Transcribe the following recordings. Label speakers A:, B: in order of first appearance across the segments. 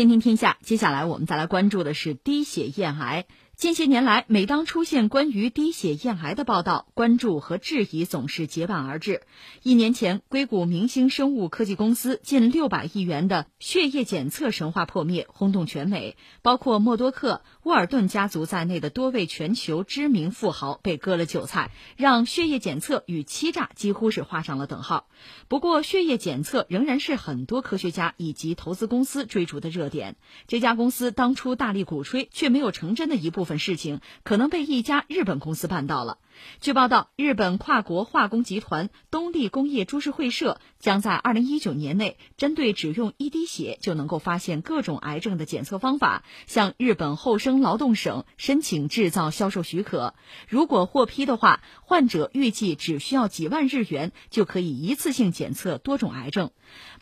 A: 天天天下，接下来我们再来关注的是低血燕癌。近些年来，每当出现关于低血燕癌的报道，关注和质疑总是结伴而至。一年前，硅谷明星生物科技公司近六百亿元的血液检测神话破灭，轰动全美，包括默多克、沃尔顿家族在内的多位全球知名富豪被割了韭菜，让血液检测与欺诈几乎是画上了等号。不过，血液检测仍然是很多科学家以及投资公司追逐的热点。这家公司当初大力鼓吹却没有成真的一部分。份事情可能被一家日本公司办到了。据报道，日本跨国化工集团东丽工业株式会社将在二零一九年内，针对只用一滴血就能够发现各种癌症的检测方法，向日本厚生劳动省申请制造销售许可。如果获批的话，患者预计只需要几万日元就可以一次性检测多种癌症。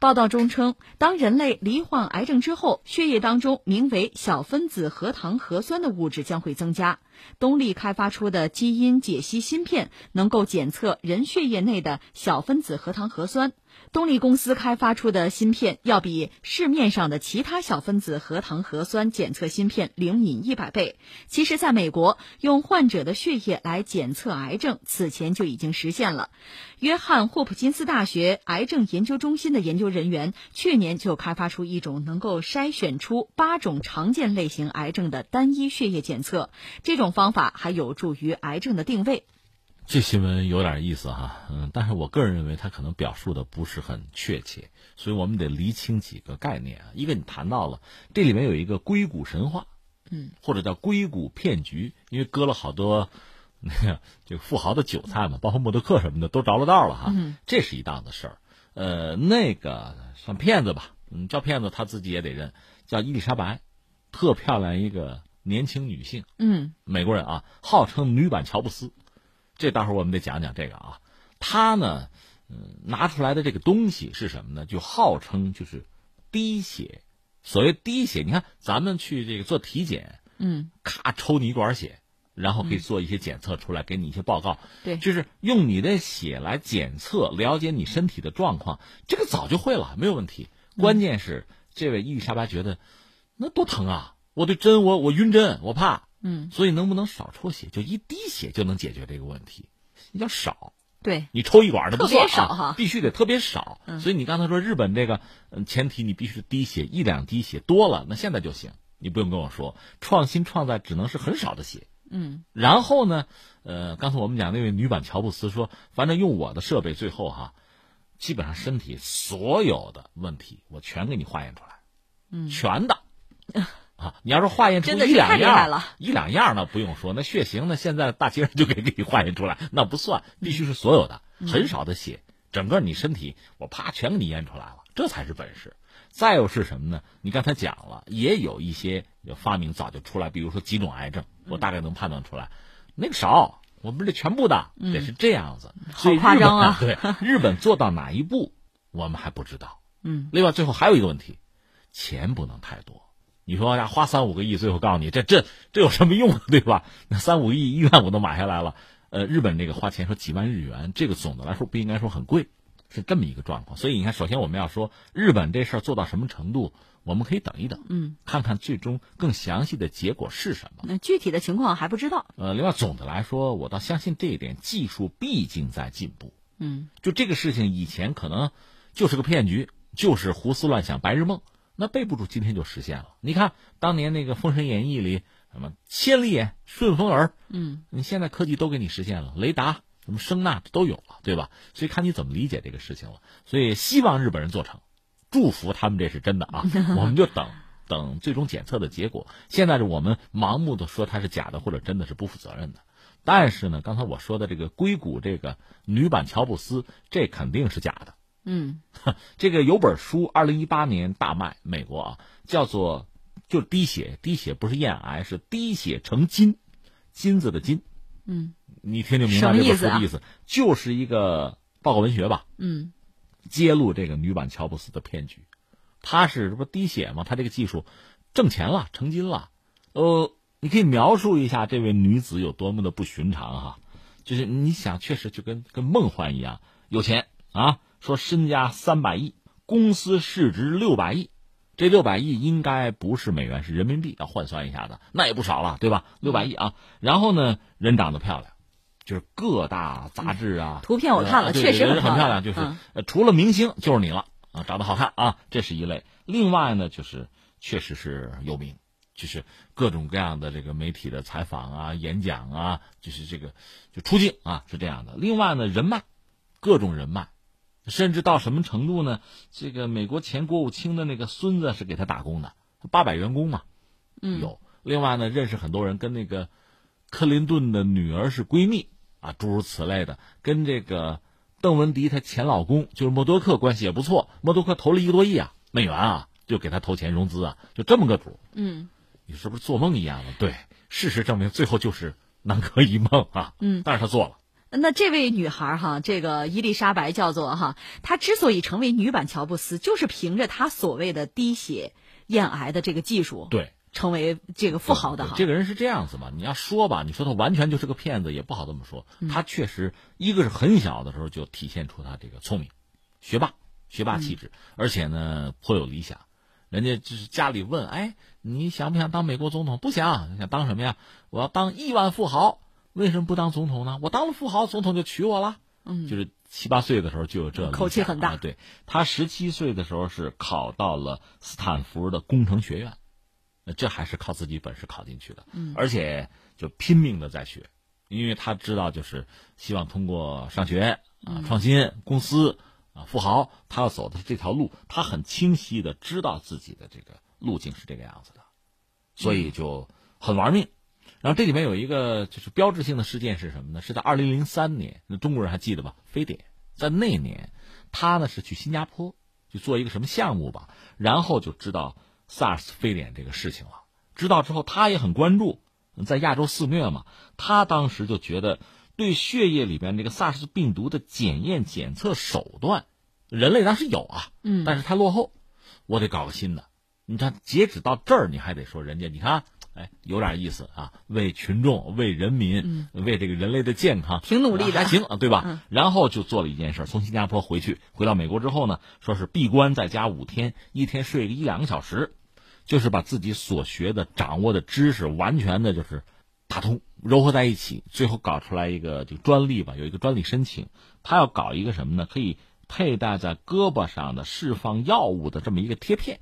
A: 报道中称，当人类罹患癌症之后，血液当中名为小分子核糖核酸的物质将会增加。东丽开发出的基因解析芯片能够检测人血液内的小分子核糖核酸。东丽公司开发出的芯片要比市面上的其他小分子核糖核酸检测芯片灵敏一百倍。其实，在美国，用患者的血液来检测癌症，此前就已经实现了。约翰霍普金斯大学癌症研究中心的研究人员去年就开发出一种能够筛选出八种常见类型癌症的单一血液检测。这种方法还有助于癌症的定位。
B: 这新闻有点意思哈，嗯，但是我个人认为它可能表述的不是很确切，所以我们得厘清几个概念啊。一个你谈到了这里面有一个硅谷神话，
A: 嗯，
B: 或者叫硅谷骗局，因为割了好多那个这个富豪的韭菜嘛，包括默多克什么的都着了道了哈，这是一档子事儿。呃，那个算骗子吧，嗯，叫骗子他自己也得认，叫伊丽莎白，特漂亮一个年轻女性，
A: 嗯，
B: 美国人啊，号称女版乔布斯。这待会儿我们得讲讲这个啊，他呢，嗯，拿出来的这个东西是什么呢？就号称就是滴血。所谓滴血，你看咱们去这个做体检，
A: 嗯，
B: 咔抽你一管血，然后可以做一些检测出来，给你一些报告。
A: 对，
B: 就是用你的血来检测，了解你身体的状况。这个早就会了，没有问题。关键是这位伊丽莎白觉得那多疼啊！我对针，我我晕针，我怕。
A: 嗯，
B: 所以能不能少抽血？就一滴血就能解决这个问题？要少，
A: 对
B: 你抽一管的不算
A: 少哈，
B: 必须得特别少。所以你刚才说日本这个，嗯，前提你必须滴血一两滴血多了，那现在就行，你不用跟我说创新创造只能是很少的血。
A: 嗯，
B: 然后呢，呃，刚才我们讲那位女版乔布斯说，反正用我的设备，最后哈，基本上身体所有的问题我全给你化验出来，
A: 嗯，
B: 全的。啊，你要是化验出一两样，一两样那不用说，那血型呢？现在大街上就可以给你化验出来，那不算，必须是所有的，很少的血，整个你身体我啪全给你验出来了，这才是本事。再有是什么呢？你刚才讲了，也有一些发明早就出来，比如说几种癌症，我大概能判断出来，那个少，我们这全部的得是这样子。
A: 好夸张啊！
B: 对，日本做到哪一步，我们还不知道。
A: 嗯。
B: 另外，最后还有一个问题，钱不能太多。你说呀，花三五个亿，最后告诉你这这这有什么用，对吧？那三五个亿医院我都买下来了。呃，日本这个花钱说几万日元，这个总的来说不应该说很贵，是这么一个状况。所以你看，首先我们要说日本这事儿做到什么程度，我们可以等一等，
A: 嗯，
B: 看看最终更详细的结果是什么。
A: 那具体的情况还不知道。
B: 呃，另外总的来说，我倒相信这一点，技术毕竟在进步。
A: 嗯，
B: 就这个事情以前可能就是个骗局，就是胡思乱想、白日梦。那备不住，今天就实现了。你看当年那个《封神演义》里，什么千里眼、顺风耳，
A: 嗯，
B: 你现在科技都给你实现了，雷达、什么声呐都有了，对吧？所以看你怎么理解这个事情了。所以希望日本人做成，祝福他们这是真的啊！我们就等等最终检测的结果。现在是我们盲目的说它是假的或者真的是不负责任的。但是呢，刚才我说的这个硅谷这个女版乔布斯，这肯定是假的。
A: 嗯，
B: 这个有本书，二零一八年大卖美国啊，叫做就滴血，滴血不是咽癌，是滴血成金，金子的金。
A: 嗯，
B: 你听就明白这本书的意思？就是一个报告文学吧。
A: 嗯，
B: 揭露这个女版乔布斯的骗局，他是这不滴血吗？他这个技术挣钱了，成金了。呃，你可以描述一下这位女子有多么的不寻常哈，就是你想，确实就跟跟梦幻一样，有钱啊。说身家三百亿，公司市值六百亿，这六百亿应该不是美元，是人民币，要换算一下子，那也不少了，对吧？六百亿啊，然后呢，人长得漂亮，就是各大杂志啊，
A: 图片我看了，确实
B: 很漂亮，就是除了明星就是你了啊，长得好看啊，这是一类。另外呢，就是确实是有名，就是各种各样的这个媒体的采访啊、演讲啊，就是这个就出镜啊，是这样的。另外呢，人脉，各种人脉。甚至到什么程度呢？这个美国前国务卿的那个孙子是给他打工的，八百员工嘛，有。另外呢，认识很多人，跟那个克林顿的女儿是闺蜜啊，诸如此类的。跟这个邓文迪她前老公就是默多克关系也不错，默多克投了一个多亿啊美元啊，就给他投钱融资啊，就这么个主。
A: 嗯，
B: 你是不是做梦一样的？对，事实证明最后就是南柯一梦啊。
A: 嗯，
B: 但是他做了。
A: 那这位女孩哈，这个伊丽莎白叫做哈，她之所以成为女版乔布斯，就是凭着她所谓的滴血验癌的这个技术，
B: 对，
A: 成为这个富豪的哈。
B: 这个人是这样子嘛？你要说吧，你说他完全就是个骗子，也不好这么说。他确实一个是很小的时候就体现出他这个聪明，学霸，学霸气质，而且呢颇有理想。人家就是家里问，哎，你想不想当美国总统？不想，想当什么呀？我要当亿万富豪。为什么不当总统呢？我当了富豪，总统就娶我了。
A: 嗯，
B: 就是七八岁的时候就有这
A: 口气很大。
B: 对他十七岁的时候是考到了斯坦福的工程学院，那这还是靠自己本事考进去的。
A: 嗯，
B: 而且就拼命的在学，因为他知道就是希望通过上学啊、创新公司啊、富豪，他要走的是这条路，他很清晰的知道自己的这个路径是这个样子的，所以就很玩命。然后这里面有一个就是标志性的事件是什么呢？是在二零零三年，那中国人还记得吧？非典在那年，他呢是去新加坡去做一个什么项目吧，然后就知道 SARS 非典这个事情了。知道之后，他也很关注，在亚洲肆虐嘛，他当时就觉得对血液里边这个 SARS 病毒的检验检测手段，人类当时有啊，
A: 嗯，
B: 但是太落后，我得搞个新的。你看，截止到这儿，你还得说人家，你看。哎，有点意思啊！为群众、为人民、为这个人类的健康，
A: 挺努力的，
B: 还行啊，对吧？然后就做了一件事，从新加坡回去，回到美国之后呢，说是闭关在家五天，一天睡个一两个小时，就是把自己所学的、掌握的知识完全的，就是打通、糅合在一起，最后搞出来一个这个专利吧，有一个专利申请，他要搞一个什么呢？可以佩戴在胳膊上的释放药物的这么一个贴片，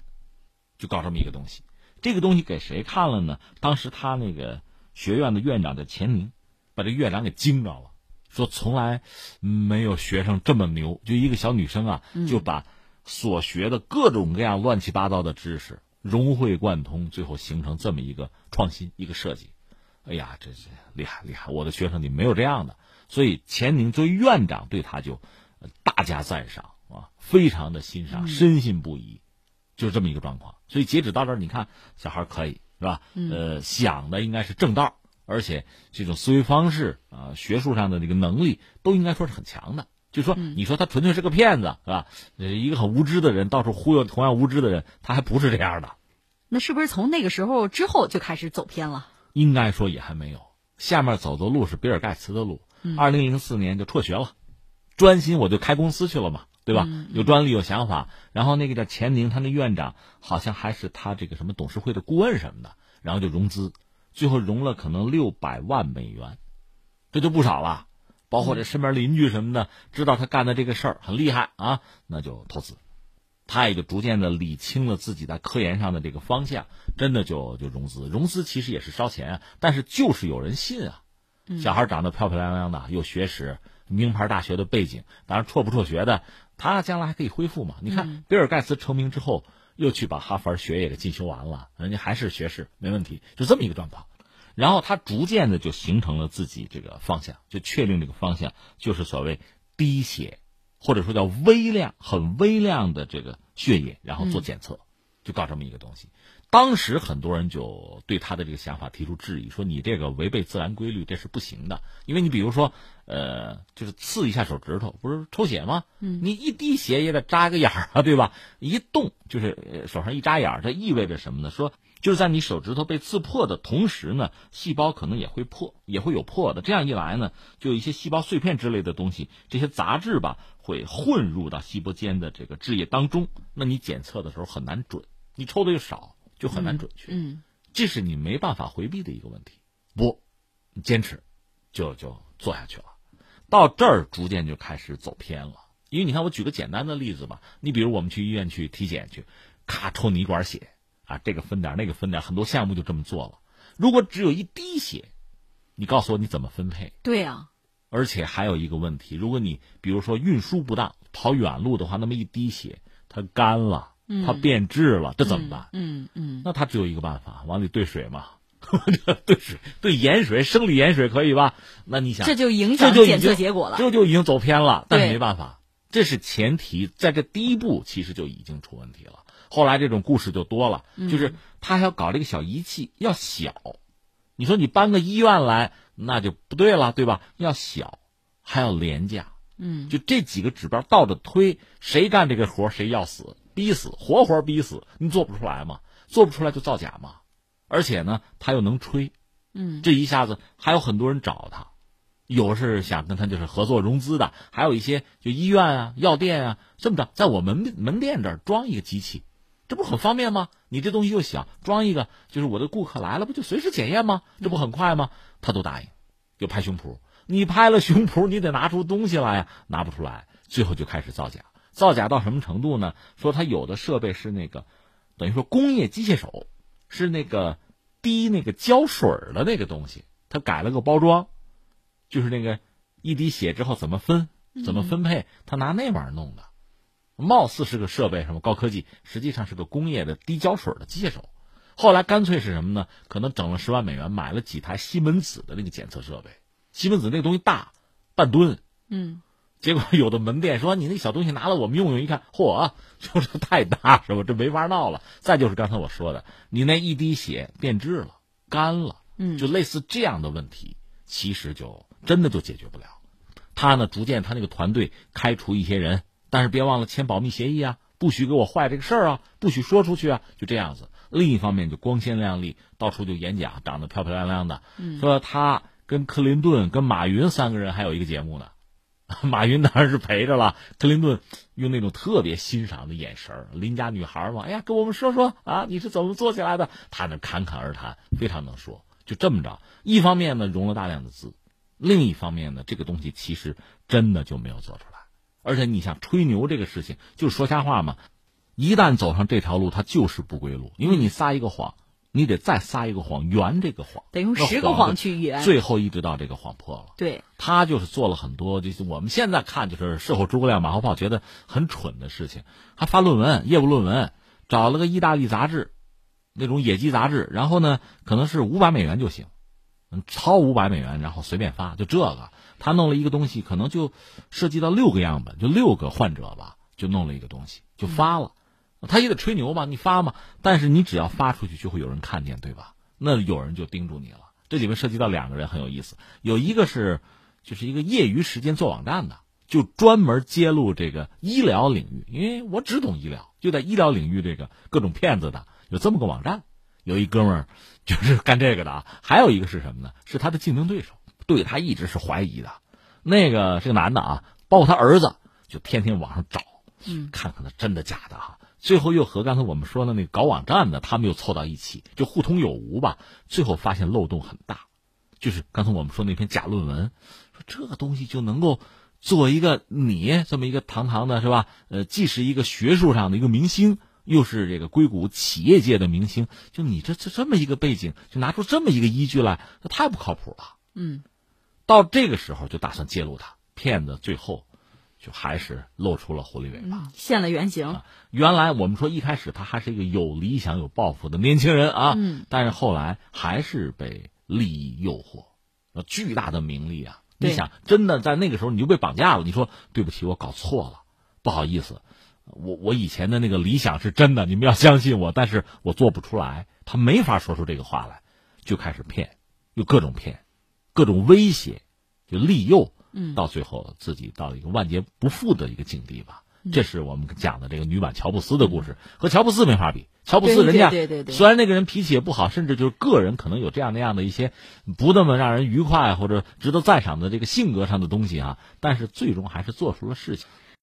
B: 就搞这么一个东西。这个东西给谁看了呢？当时他那个学院的院长叫钱宁，把这院长给惊着了，说从来没有学生这么牛，就一个小女生啊，就把所学的各种各样乱七八糟的知识融会贯通，最后形成这么一个创新一个设计。哎呀，这是厉害厉害！我的学生里没有这样的，所以钱宁作为院长对他就大加赞赏啊，非常的欣赏，深信不疑。就这么一个状况，所以截止到这儿，你看小孩可以是吧？呃，想的应该是正道，而且这种思维方式啊，学术上的这个能力都应该说是很强的。就说你说他纯粹是个骗子是吧？一个很无知的人到处忽悠同样无知的人，他还不是这样的。
A: 那是不是从那个时候之后就开始走偏了？
B: 应该说也还没有。下面走的路是比尔盖茨的路。二零零四年就辍学了，专心我就开公司去了嘛。对吧？有专利，有想法，然后那个叫钱宁，他那院长好像还是他这个什么董事会的顾问什么的，然后就融资，最后融了可能六百万美元，这就不少了。包括这身边邻居什么的，知道他干的这个事儿很厉害啊，那就投资，他也就逐渐的理清了自己在科研上的这个方向，真的就就融资。融资其实也是烧钱啊，但是就是有人信啊。小孩长得漂漂亮亮的，有学识，名牌大学的背景，当然辍不辍学的。他将来还可以恢复嘛？你看，比尔盖茨成名之后，又去把哈佛学业给进修完了，人家还是学士，没问题，就这么一个状况。然后他逐渐的就形成了自己这个方向，就确定这个方向就是所谓滴血，或者说叫微量、很微量的这个血液，然后做检测，就搞这么一个东西。当时很多人就对他的这个想法提出质疑，说你这个违背自然规律，这是不行的。因为你比如说，呃，就是刺一下手指头，不是抽血吗？
A: 嗯，
B: 你一滴血也得扎个眼儿啊，对吧？一动就是手上一扎眼儿，这意味着什么呢？说就是在你手指头被刺破的同时呢，细胞可能也会破，也会有破的。这样一来呢，就有一些细胞碎片之类的东西，这些杂质吧，会混入到细胞间的这个汁液当中，那你检测的时候很难准。你抽的又少，就很难准确。
A: 嗯，
B: 这是你没办法回避的一个问题。不，你坚持，就就做下去了。到这儿逐渐就开始走偏了。因为你看，我举个简单的例子吧，你比如我们去医院去体检去，咔抽你一管血啊，这个分点那个分点，很多项目就这么做了。如果只有一滴血，你告诉我你怎么分配？
A: 对呀。
B: 而且还有一个问题，如果你比如说运输不当，跑远路的话，那么一滴血它干了，它变质了，这怎么办？
A: 嗯嗯。
B: 那它只有一个办法，往里兑水嘛，兑水兑盐水，生理盐水可以吧？那你想，
A: 这就影响检测结果了，
B: 这就已经走偏了。但是没办法。这是前提，在这第一步其实就已经出问题了。后来这种故事就多了，就是他还要搞这个小仪器，要小。你说你搬个医院来，那就不对了，对吧？要小，还要廉价。
A: 嗯，
B: 就这几个指标倒着推，谁干这个活谁要死，逼死，活活逼死。你做不出来嘛？做不出来就造假嘛。而且呢，他又能吹。
A: 嗯，
B: 这一下子还有很多人找他。有是想跟他就是合作融资的，还有一些就医院啊、药店啊，这么着，在我门门店这儿装一个机器，这不很方便吗？你这东西又小，装一个，就是我的顾客来了，不就随时检验吗？这不很快吗？他都答应，就拍胸脯。你拍了胸脯，你得拿出东西来呀，拿不出来，最后就开始造假。造假到什么程度呢？说他有的设备是那个，等于说工业机械手，是那个滴那个胶水的那个东西，他改了个包装。就是那个一滴血之后怎么分、怎么分配，他拿那玩意儿弄的，貌似是个设备什么高科技，实际上是个工业的滴胶水的机械手。后来干脆是什么呢？可能整了十万美元买了几台西门子的那个检测设备。西门子那个东西大半吨，
A: 嗯，
B: 结果有的门店说你那小东西拿了我们用用，一看嚯，就是太大是吧？这没法闹了。再就是刚才我说的，你那一滴血变质了、干了，
A: 嗯，
B: 就类似这样的问题，其实就。真的就解决不了，他呢逐渐他那个团队开除一些人，但是别忘了签保密协议啊，不许给我坏这个事儿啊，不许说出去啊，就这样子。另一方面就光鲜亮丽，到处就演讲，长得漂漂亮亮的，说他跟克林顿、跟马云三个人还有一个节目呢，马云当然是陪着了，克林顿用那种特别欣赏的眼神邻家女孩嘛，哎呀，跟我们说说啊，你是怎么做起来的？他那侃侃而谈，非常能说。就这么着，一方面呢融了大量的资。另一方面呢，这个东西其实真的就没有做出来，而且你像吹牛这个事情，就是说瞎话嘛。一旦走上这条路，它就是不归路，因为你撒一个谎，你得再撒一个谎圆这个谎，
A: 得用十个谎去圆，
B: 最后一直到这个谎破了。
A: 对，
B: 他就是做了很多，就是我们现在看就是事后诸葛亮、马后炮，觉得很蠢的事情。他发论文，业务论文，找了个意大利杂志，那种野鸡杂志，然后呢，可能是五百美元就行。超五百美元，然后随便发，就这个，他弄了一个东西，可能就涉及到六个样本，就六个患者吧，就弄了一个东西，就发了。他也得吹牛嘛，你发嘛，但是你只要发出去，就会有人看见，对吧？那有人就盯住你了。这里面涉及到两个人很有意思，有一个是就是一个业余时间做网站的，就专门揭露这个医疗领域，因为我只懂医疗，就在医疗领域这个各种骗子的，有这么个网站。有一哥们儿就是干这个的啊，还有一个是什么呢？是他的竞争对手，对他一直是怀疑的。那个是个男的啊，包括他儿子，就天天网上找，
A: 嗯，
B: 看看他真的假的哈。最后又和刚才我们说的那个搞网站的，他们又凑到一起，就互通有无吧。最后发现漏洞很大，就是刚才我们说那篇假论文，说这个东西就能够做一个你这么一个堂堂的是吧？呃，既是一个学术上的一个明星。又是这个硅谷企业界的明星，就你这这这么一个背景，就拿出这么一个依据来，那太不靠谱了。
A: 嗯，
B: 到这个时候就打算揭露他，骗子最后就还是露出了狐狸尾巴，
A: 现了原形。
B: 原来我们说一开始他还是一个有理想、有抱负的年轻人啊，
A: 嗯，
B: 但是后来还是被利益诱惑，巨大的名利啊！你想，真的在那个时候你就被绑架了。你说对不起，我搞错了，不好意思。我我以前的那个理想是真的，你们要相信我，但是我做不出来。他没法说出这个话来，就开始骗，又各种骗，各种威胁，就利诱，
A: 嗯，
B: 到最后自己到了一个万劫不复的一个境地吧。这是我们讲的这个女版乔布斯的故事，和乔布斯没法比。乔布斯人家虽然那个人脾气也不好，甚至就是个人可能有这样那样的一些不那么让人愉快或者值得赞赏的这个性格上的东西啊，但是最终还是做出了事情。